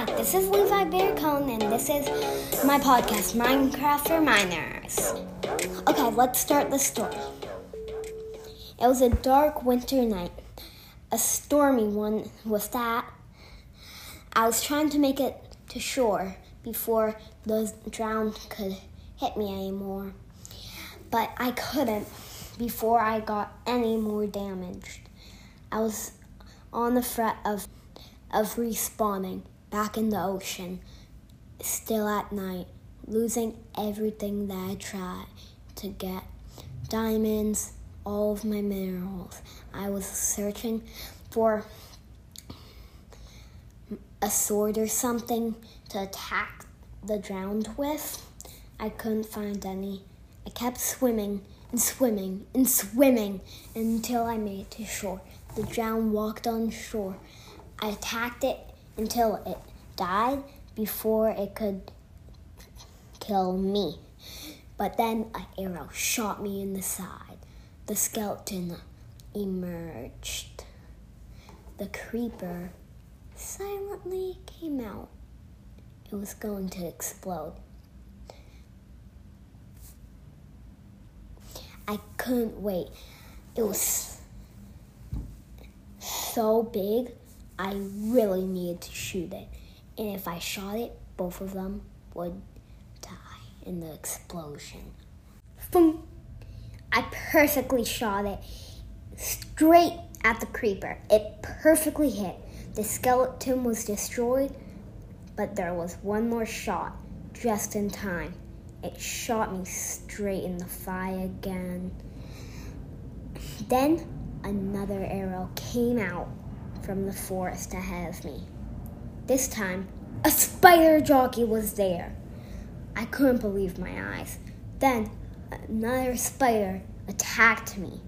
Hi, this is Levi Bear Cone, and this is my podcast, Minecraft for Miners. Okay, let's start the story. It was a dark winter night, a stormy one with that. I was trying to make it to shore before the drown could hit me anymore, but I couldn't before I got any more damaged. I was on the fret of of respawning back in the ocean, still at night, losing everything that I tried to get diamonds, all of my minerals. I was searching for a sword or something to attack the drowned with. I couldn't find any. I kept swimming and swimming and swimming until I made it to shore. The drowned walked on shore. I attacked it until it died before it could kill me. But then an arrow shot me in the side. The skeleton emerged. The creeper silently came out. It was going to explode. I couldn't wait. It was so big, I really needed to shoot it. And if I shot it, both of them would die in the explosion. I perfectly shot it straight at the creeper. It perfectly hit. The skeleton was destroyed, but there was one more shot just in time. It shot me straight in the thigh again. Then another arrow came out from the forest ahead of me. This time, a spider jockey was there. I couldn't believe my eyes. Then another spider attacked me.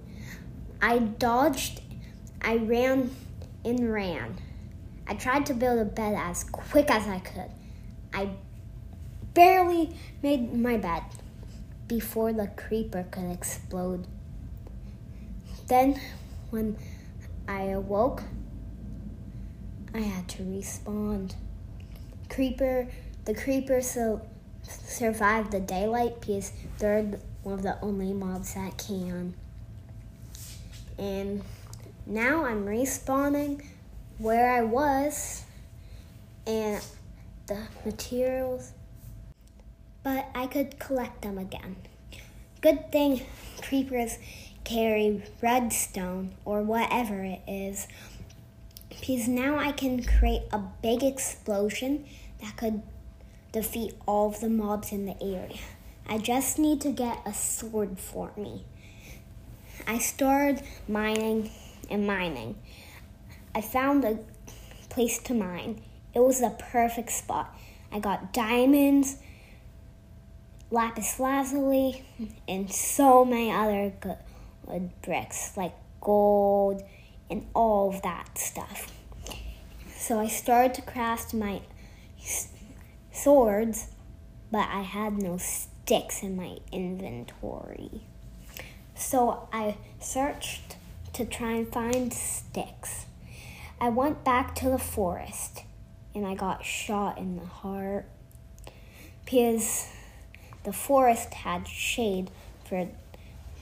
I dodged, I ran and ran. I tried to build a bed as quick as I could. I barely made my bed before the creeper could explode. Then, when I awoke, I had to respawn. Creeper, the creeper so survived the daylight because they're one of the only mobs that can. And now I'm respawning where I was and the materials, but I could collect them again. Good thing creepers carry redstone or whatever it is, because now I can create a big explosion that could defeat all of the mobs in the area. I just need to get a sword for me. I started mining and mining. I found a place to mine. It was the perfect spot. I got diamonds, lapis lazuli, and so many other good bricks like gold and all of that stuff. So I started to craft my swords, but I had no sticks in my inventory. So I searched to try and find sticks. I went back to the forest and I got shot in the heart because the forest had shade for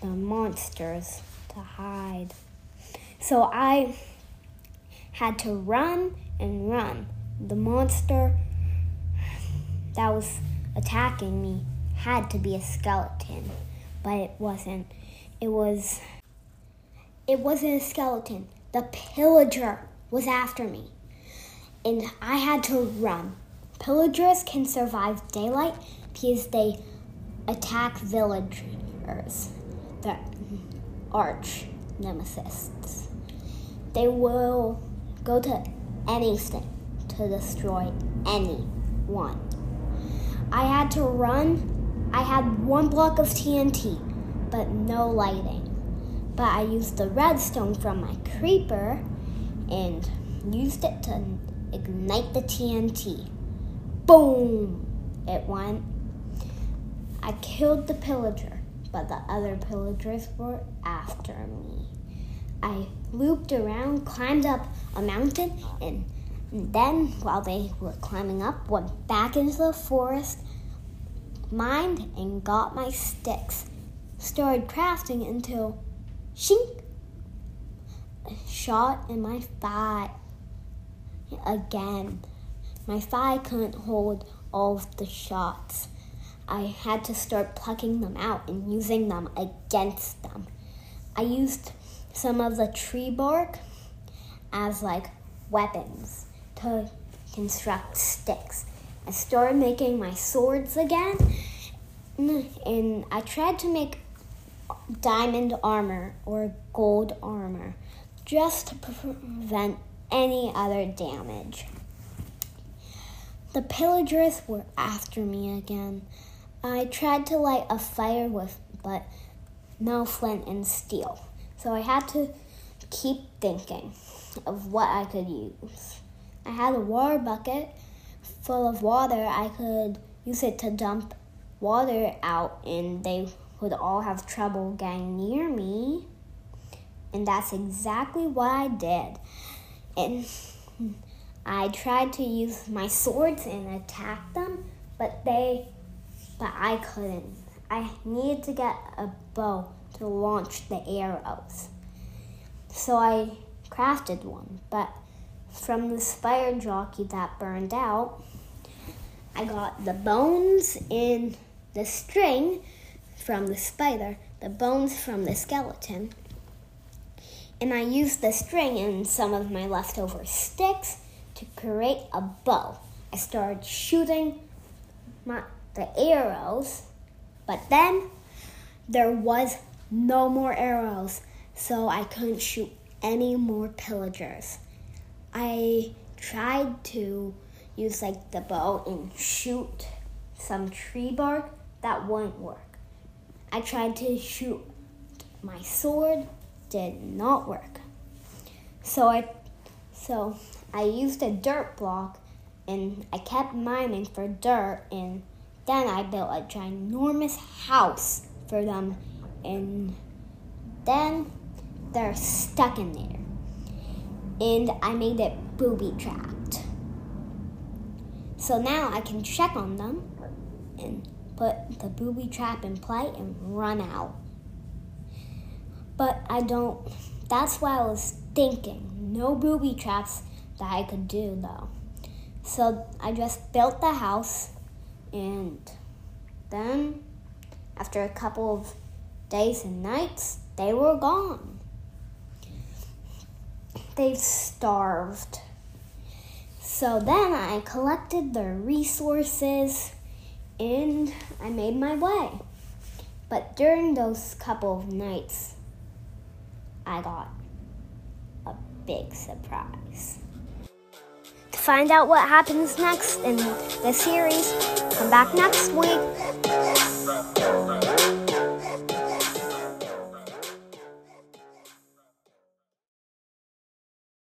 the monsters to hide. So I had to run and run. The monster that was attacking me had to be a skeleton, but it wasn't. It was it wasn't a skeleton. The pillager was after me, and I had to run. Pillagers can survive daylight because they attack villagers, the arch nemesis. They will go to anything to destroy anyone. I had to run. I had one block of TNT, but no lighting. But I used the redstone from my creeper and used it to ignite the TNT. Boom! It went. I killed the pillager, but the other pillagers were after me. I looped around, climbed up a mountain, and then, while they were climbing up, went back into the forest, mined, and got my sticks. Started crafting until, shink, a shot in my thigh. Again, my thigh couldn't hold all of the shots. I had to start plucking them out and using them against them. I used some of the tree bark as like weapons to construct sticks. I started making my swords again, and I tried to make diamond armor or gold armor just to prevent any other damage. The pillagers were after me again. I tried to light a fire with, but no flint and steel. So I had to keep thinking of what I could use. I had a water bucket full of water. I could use it to dump water out, and they would all have trouble getting near me. And that's exactly what I did. And I tried to use my swords and attack them, but they but I couldn't. I needed to get a bow to launch the arrows. So I crafted one, but from the spider jockey that burned out, I got the bones in the string from the spider, the bones from the skeleton, and I used the string and some of my leftover sticks to create a bow. I started shooting my, the arrows, but then there was no more arrows, so I couldn't shoot any more pillagers. I tried to use like the bow and shoot some tree bark that wouldn't work. I tried to shoot my sword, did not work. So I so I used a dirt block and I kept mining for dirt and then I built a ginormous house for them and then they're stuck in there. And I made it booby trapped. So now I can check on them and put the booby trap in play and run out. But I don't, that's what I was thinking. No booby traps that I could do though. So I just built the house and then after a couple of days and nights, they were gone. They starved. So then I collected their resources and I made my way. But during those couple of nights, I got a big surprise find out what happens next in the series. Come back next week.